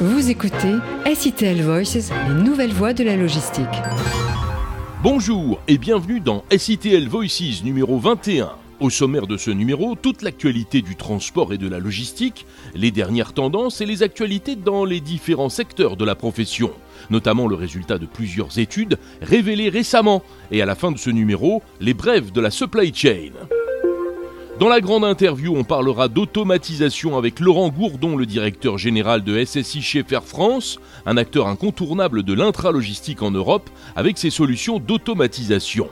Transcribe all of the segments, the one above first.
Vous écoutez SITL Voices, les nouvelles voies de la logistique. Bonjour et bienvenue dans SITL Voices numéro 21. Au sommaire de ce numéro, toute l'actualité du transport et de la logistique, les dernières tendances et les actualités dans les différents secteurs de la profession, notamment le résultat de plusieurs études révélées récemment, et à la fin de ce numéro, les brèves de la supply chain. Dans la grande interview, on parlera d'automatisation avec Laurent Gourdon, le directeur général de SSI Schaeffer France, un acteur incontournable de l'intralogistique en Europe, avec ses solutions d'automatisation.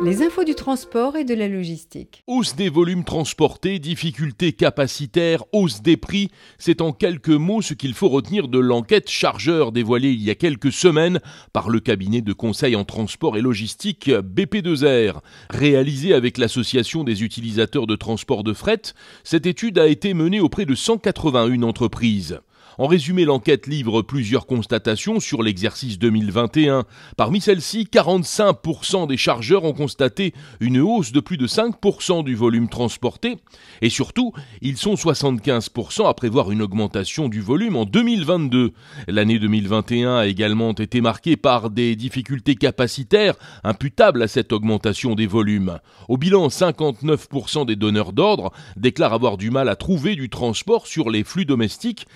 Les infos du transport et de la logistique. Hausse des volumes transportés, difficultés capacitaires, hausse des prix, c'est en quelques mots ce qu'il faut retenir de l'enquête chargeur dévoilée il y a quelques semaines par le cabinet de conseil en transport et logistique BP2R. Réalisée avec l'association des utilisateurs de transport de fret, cette étude a été menée auprès de 181 entreprises. En résumé, l'enquête livre plusieurs constatations sur l'exercice 2021. Parmi celles-ci, 45% des chargeurs ont constaté une hausse de plus de 5% du volume transporté. Et surtout, ils sont 75% à prévoir une augmentation du volume en 2022. L'année 2021 a également été marquée par des difficultés capacitaires imputables à cette augmentation des volumes. Au bilan, 59% des donneurs d'ordre déclarent avoir du mal à trouver du transport sur les flux domestiques,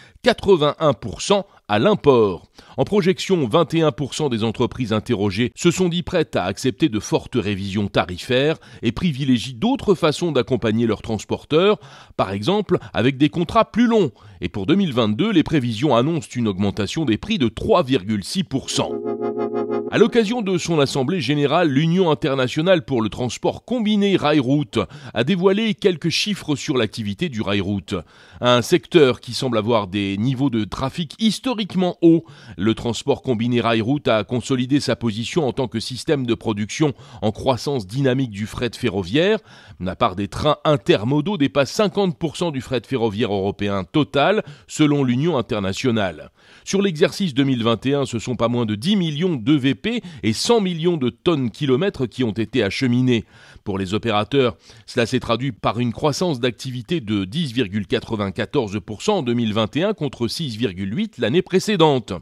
81% à l'import. En projection, 21% des entreprises interrogées se sont dit prêtes à accepter de fortes révisions tarifaires et privilégient d'autres façons d'accompagner leurs transporteurs, par exemple avec des contrats plus longs. Et pour 2022, les prévisions annoncent une augmentation des prix de 3,6%. À l'occasion de son assemblée générale, l'Union internationale pour le transport combiné rail-route a dévoilé quelques chiffres sur l'activité du rail-route. Un secteur qui semble avoir des niveaux de trafic historiquement hauts. Le transport combiné rail-route a consolidé sa position en tant que système de production en croissance dynamique du fret ferroviaire. La part des trains intermodaux dépasse 50% du fret ferroviaire européen total, selon l'Union internationale. Sur l'exercice 2021, ce sont pas moins de 10 millions de VP et 100 millions de tonnes kilomètres qui ont été acheminés. Pour les opérateurs, cela s'est traduit par une croissance d'activité de 10,94% en 2021 contre 6,8% l'année précédente.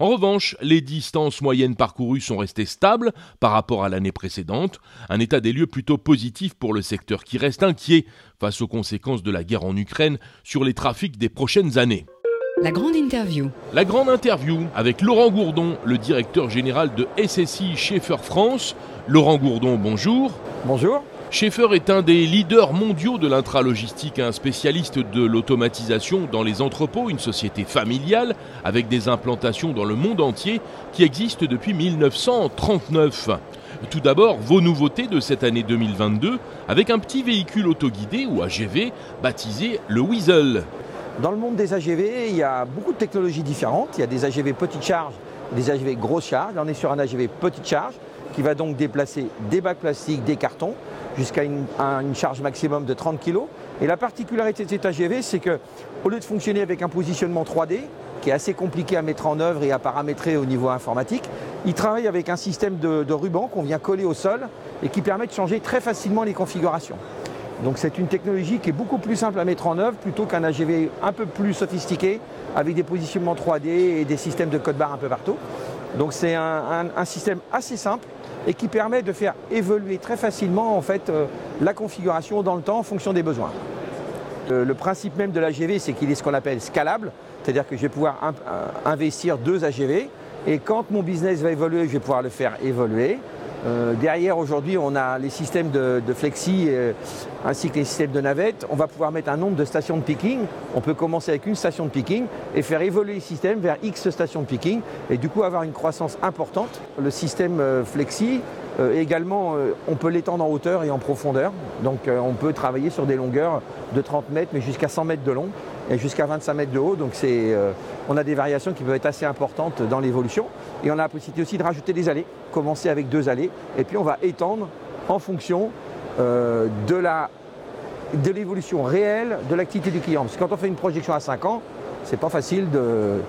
En revanche, les distances moyennes parcourues sont restées stables par rapport à l'année précédente, un état des lieux plutôt positif pour le secteur qui reste inquiet face aux conséquences de la guerre en Ukraine sur les trafics des prochaines années. La grande interview. La grande interview avec Laurent Gourdon, le directeur général de SSI Schaeffer France. Laurent Gourdon, bonjour. Bonjour. Schaeffer est un des leaders mondiaux de l'intralogistique, un spécialiste de l'automatisation dans les entrepôts, une société familiale avec des implantations dans le monde entier qui existe depuis 1939. Tout d'abord, vos nouveautés de cette année 2022 avec un petit véhicule autoguidé ou AGV baptisé le Weasel. Dans le monde des AGV, il y a beaucoup de technologies différentes. Il y a des AGV petite charge, des AGV grosse charge. Là, on est sur un AGV petite charge qui va donc déplacer des bacs plastiques, des cartons, jusqu'à une, charge maximum de 30 kg. Et la particularité de cet AGV, c'est que au lieu de fonctionner avec un positionnement 3D, qui est assez compliqué à mettre en œuvre et à paramétrer au niveau informatique, il travaille avec un système de ruban qu'on vient coller au sol et qui permet de changer très facilement les configurations. Donc c'est une technologie qui est beaucoup plus simple à mettre en œuvre plutôt qu'un AGV un peu plus sophistiqué avec des positionnements 3D et des systèmes de code barre un peu partout. Donc c'est un, système assez simple et qui permet de faire évoluer très facilement en fait euh, la configuration dans le temps en fonction des besoins. Euh, le principe même de l'AGV, c'est qu'il est ce qu'on appelle scalable, c'est-à-dire que je vais pouvoir euh, investir deux AGV et quand mon business va évoluer, je vais pouvoir le faire évoluer. Euh, derrière, aujourd'hui, on a les systèmes de, flexi euh, ainsi que les systèmes de navette. On va pouvoir mettre un nombre de stations de picking. On peut commencer avec une station de picking et faire évoluer le système vers X stations de picking et du coup avoir une croissance importante. Le système euh, flexi, également, on peut l'étendre en hauteur et en profondeur. Donc on peut travailler sur des longueurs de 30 mètres mais jusqu'à 100 mètres de long et jusqu'à 25 mètres de haut. Donc euh, on a des variations qui peuvent être assez importantes dans l'évolution. Et on a la possibilité aussi de rajouter des allées, commencer avec deux allées, et puis on va étendre en fonction euh, de, l'évolution réelle de l'activité du client. Parce que quand on fait une projection à 5 ans, c'est pas facile de,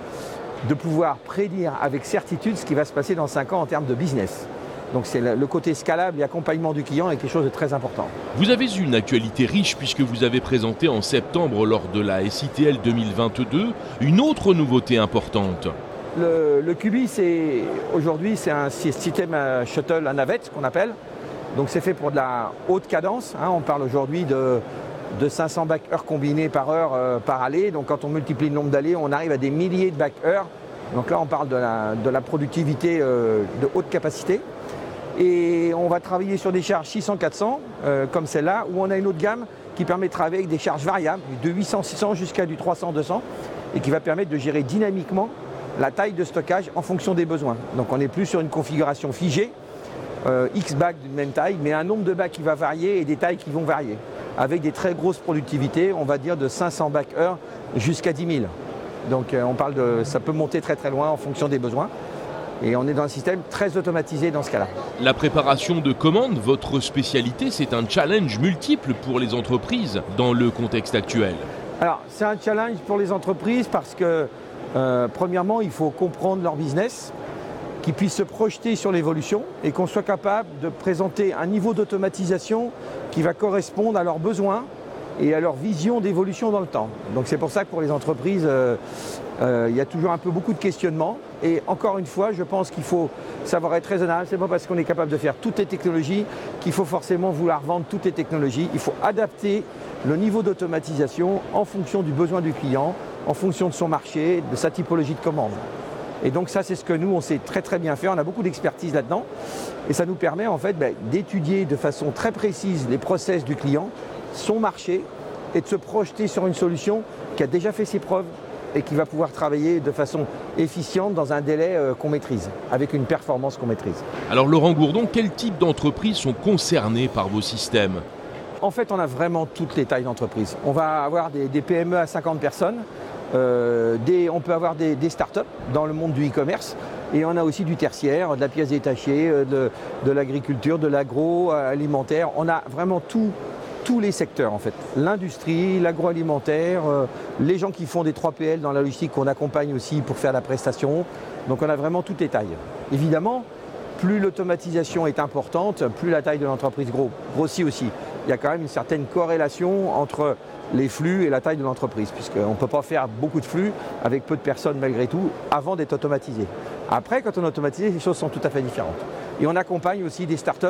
de pouvoir prédire avec certitude ce qui va se passer dans 5 ans en termes de business. Donc c'est le côté scalable et accompagnement du client est quelque chose de très important. Vous avez une actualité riche puisque vous avez présenté en septembre lors de la SITL 2022 une autre nouveauté importante. Le, le Cubi, c'est aujourd'hui c'est un système shuttle à navette qu'on appelle. Donc c'est fait pour de la haute cadence. Hein. On parle aujourd'hui de, de 500 back heures combinés par heure euh, par allée. Donc quand on multiplie le nombre d'allées, on arrive à des milliers de back heures. Donc là, on parle de la, productivité euh, de haute capacité. Et on va travailler sur des charges 600-400, euh, comme celle-là, où on a une autre gamme qui permet de travailler avec des charges variables, de 800-600 jusqu'à du 300-200, et qui va permettre de gérer dynamiquement la taille de stockage en fonction des besoins. Donc on n'est plus sur une configuration figée, euh, X bacs d'une même taille, mais un nombre de bacs qui va varier et des tailles qui vont varier, avec des très grosses productivités, on va dire de 500 bacs heure jusqu'à 10 000. Donc euh, on parle de, ça peut monter très très loin en fonction des besoins. Et on est dans un système très automatisé dans ce cas-là. La préparation de commandes, votre spécialité, c'est un challenge multiple pour les entreprises dans le contexte actuel. Alors, c'est un challenge pour les entreprises parce que, euh, premièrement, il faut comprendre leur business, qu'ils puissent se projeter sur l'évolution et qu'on soit capable de présenter un niveau d'automatisation qui va correspondre à leurs besoins et à leur vision d'évolution dans le temps. Donc c'est pour ça que pour les entreprises, euh, euh, il y a toujours un peu beaucoup de questionnements. Et encore une fois, je pense qu'il faut savoir être raisonnable. C'est pas parce qu'on est capable de faire toutes les technologies qu'il faut forcément vouloir vendre toutes les technologies. Il faut adapter le niveau d'automatisation en fonction du besoin du client, en fonction de son marché, de sa typologie de commande. Et donc ça, c'est ce que nous, on sait très très bien faire. On a beaucoup d'expertise là-dedans. Et ça nous permet en fait ben, d'étudier de façon très précise les process du client son marché et de se projeter sur une solution qui a déjà fait ses preuves et qui va pouvoir travailler de façon efficiente dans un délai euh, qu'on maîtrise, avec une performance qu'on maîtrise. Alors Laurent Gourdon, quel type d'entreprises sont concernées par vos systèmes? En fait, on a vraiment toutes les tailles d'entreprises. On va avoir des, PME à 50 personnes, euh, on peut avoir des, des startups dans le monde du e-commerce, et on a aussi du tertiaire, de la pièce détachée, euh, de, de l'agriculture, de l'agroalimentaire. On a vraiment tout, tous les secteurs en fait. L'industrie, l'agroalimentaire, euh, les gens qui font des 3PL dans la logistique qu'on accompagne aussi pour faire la prestation. Donc on a vraiment toutes les tailles. Évidemment, plus l'automatisation est importante, plus la taille de l'entreprise grossit aussi. Il y a quand même une certaine corrélation entre les flux et la taille de l'entreprise, puisqu'on ne peut pas faire beaucoup de flux avec peu de personnes malgré tout avant d'être automatisé. Après, quand on est automatisé, les choses sont tout à fait différentes. Et on accompagne aussi des startups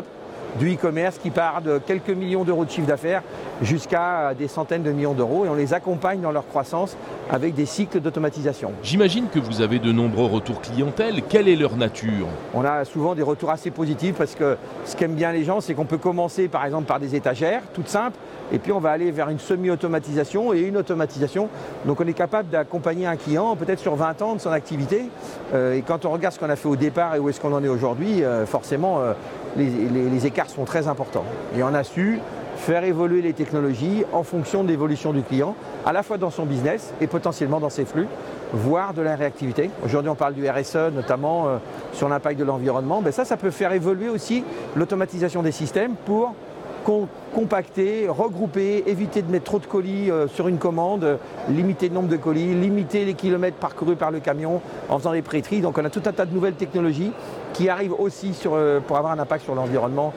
du e-commerce qui part de quelques millions d'euros de chiffre d'affaires jusqu'à des centaines de millions d'euros et on les accompagne dans leur croissance avec des cycles d'automatisation. J'imagine que vous avez de nombreux retours clientèle. Quelle est leur nature? On a souvent des retours assez positifs parce que ce qu'aiment bien les gens, c'est qu'on peut commencer par exemple par des étagères toutes simples et puis on va aller vers une semi-automatisation et une automatisation. Donc on est capable d'accompagner un client peut-être sur 20 ans de son activité. Euh, et quand on regarde ce qu'on a fait au départ et où est-ce qu'on en est aujourd'hui, euh, forcément les, les écarts sont très importants. Et on a su faire évoluer les technologies en fonction de l'évolution du client, à la fois dans son business et potentiellement dans ses flux, voire de la réactivité. Aujourd'hui, on parle du RSE, notamment euh, sur l'impact de l'environnement. Ben ça, ça peut faire évoluer aussi l'automatisation des systèmes pour compacter, regrouper, éviter de mettre trop de colis euh, sur une commande, limiter le nombre de colis, limiter les kilomètres parcourus par le camion en faisant les prêteries. Donc on a tout un tas de nouvelles technologies qui arrivent aussi euh, pour avoir un impact sur l'environnement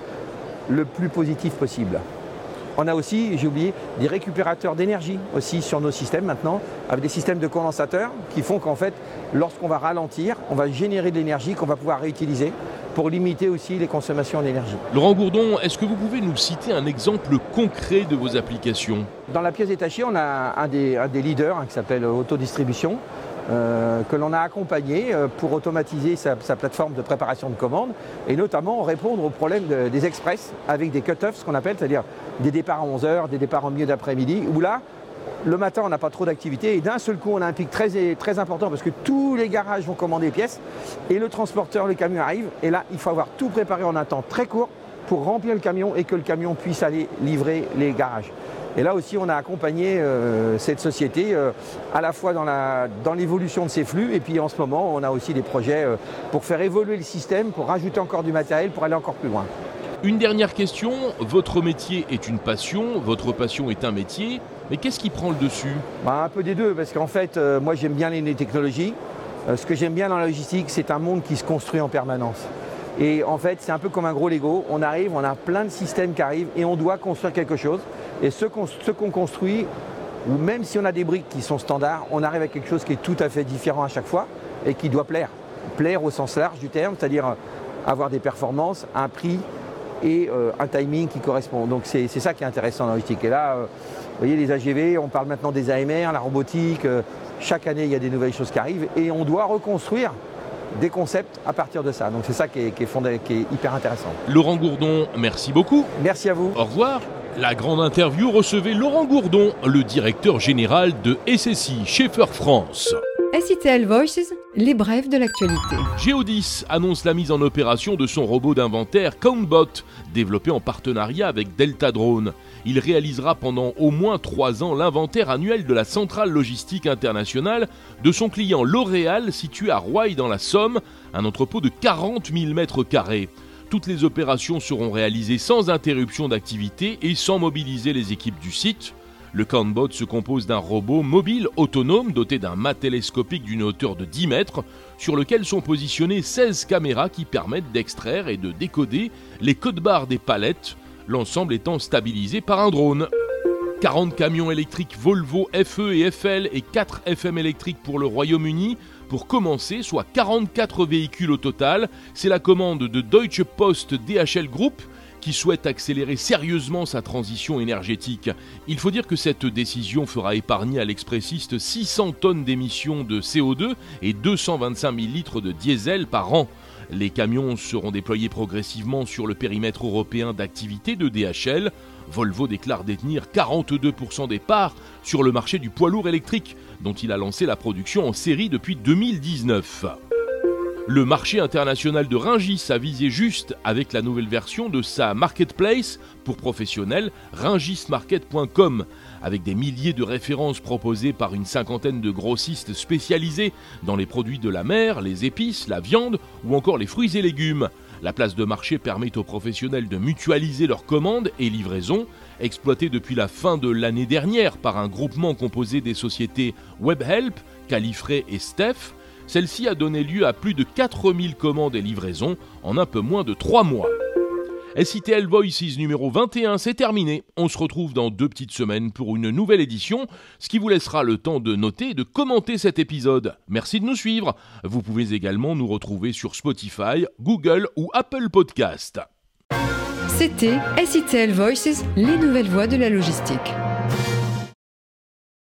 le plus positif possible. On a aussi, j'ai oublié, des récupérateurs d'énergie aussi sur nos systèmes maintenant, avec des systèmes de condensateurs qui font qu'en fait, lorsqu'on va ralentir, on va générer de l'énergie qu'on va pouvoir réutiliser pour limiter aussi les consommations d'énergie. Laurent Gourdon, est-ce que vous pouvez nous citer un exemple concret de vos applications? Dans la pièce détachée, on a un des, leaders hein, qui s'appelle Autodistribution, euh, que l'on a accompagné euh, pour automatiser sa, plateforme de préparation de commandes et notamment répondre aux problèmes des express avec des cut-offs, ce qu'on appelle, c'est-à-dire des départs à 11h, des départs en milieu d'après-midi, où là, le matin, on n'a pas trop d'activité et d'un seul coup, on a un pic très, important parce que tous les garages vont commander des pièces et le transporteur, le camion arrive et là, il faut avoir tout préparé en un temps très court pour remplir le camion et que le camion puisse aller livrer les garages. Et là aussi, on a accompagné euh, cette société euh, à la fois dans l'évolution de ses flux et puis en ce moment, on a aussi des projets euh, pour faire évoluer le système, pour rajouter encore du matériel, pour aller encore plus loin. Une dernière question, votre métier est une passion, votre passion est un métier, mais qu'est-ce qui prend le dessus bah, Un peu des deux, parce qu'en fait, moi j'aime bien les technologies. ce que j'aime bien dans la logistique, c'est un monde qui se construit en permanence. Et en fait, c'est un peu comme un gros Lego. On arrive, on a plein de systèmes qui arrivent et on doit construire quelque chose. Et ce qu'on construit, ou même si on a des briques qui sont standards, on arrive à quelque chose qui est tout à fait différent à chaque fois et qui doit plaire. Plaire au sens large du terme, c'est-à-dire euh, avoir des performances, un prix et euh, un timing qui correspond. Donc c'est ça qui est intéressant dans logistique. Et là, euh, vous voyez, les AGV, on parle maintenant des AMR, la robotique. chaque année, il y a des nouvelles choses qui arrivent et on doit reconstruire des concepts à partir de ça. Donc c'est ça qui est, fondé, qui est hyper intéressant. Laurent Gourdon, merci beaucoup. Merci à vous. Au revoir. La grande interview recevait Laurent Gourdon, le directeur général de SSI Schaeffer France. SITL Voices, les brèves de l'actualité. Geodis annonce la mise en opération de son robot d'inventaire Countbot, développé en partenariat avec Delta Drone. Il réalisera pendant au moins trois ans l'inventaire annuel de la centrale logistique internationale de son client L'Oréal situé à Roye dans la Somme, un entrepôt de 40 000 mètres carrés. Toutes les opérations seront réalisées sans interruption d'activité et sans mobiliser les équipes du site. Le Countbot se compose d'un robot mobile autonome doté d'un mât télescopique d'une hauteur de 10 mètres sur lequel sont positionnées 16 caméras qui permettent d'extraire et de décoder les codes barres des palettes, l'ensemble étant stabilisé par un drone. 40 camions électriques Volvo FE et FL et 4 FM électriques pour le Royaume-Uni pour commencer, soit 44 véhicules au total. C'est la commande de Deutsche Post DHL Group qui souhaite accélérer sérieusement sa transition énergétique. Il faut dire que cette décision fera épargner à l'expressiste 600 tonnes d'émissions de CO2 et 225 000 litres de diesel par an. Les camions seront déployés progressivement sur le périmètre européen d'activité de DHL. Volvo déclare détenir 42% des parts sur le marché du poids lourd électrique, dont il a lancé la production en série depuis 2019. Le marché international de Ringis a visé juste avec la nouvelle version de sa marketplace pour professionnels, ringismarket.com, avec des milliers de références proposées par une cinquantaine de grossistes spécialisés dans les produits de la mer, les épices, la viande ou encore les fruits et légumes. La place de marché permet aux professionnels de mutualiser leurs commandes et livraisons, exploitées depuis la fin de l'année dernière par un groupement composé des sociétés WebHelp, Califrey et Steph, celle-ci a donné lieu à plus de 4000 commandes et livraisons en un peu moins de 3 mois. SITL Voices numéro 21, c'est terminé. On se retrouve dans deux petites semaines pour une nouvelle édition, ce qui vous laissera le temps de noter et de commenter cet épisode. Merci de nous suivre. Vous pouvez également nous retrouver sur Spotify, Google ou Apple Podcast. C'était SITL Voices, les nouvelles voies de la logistique.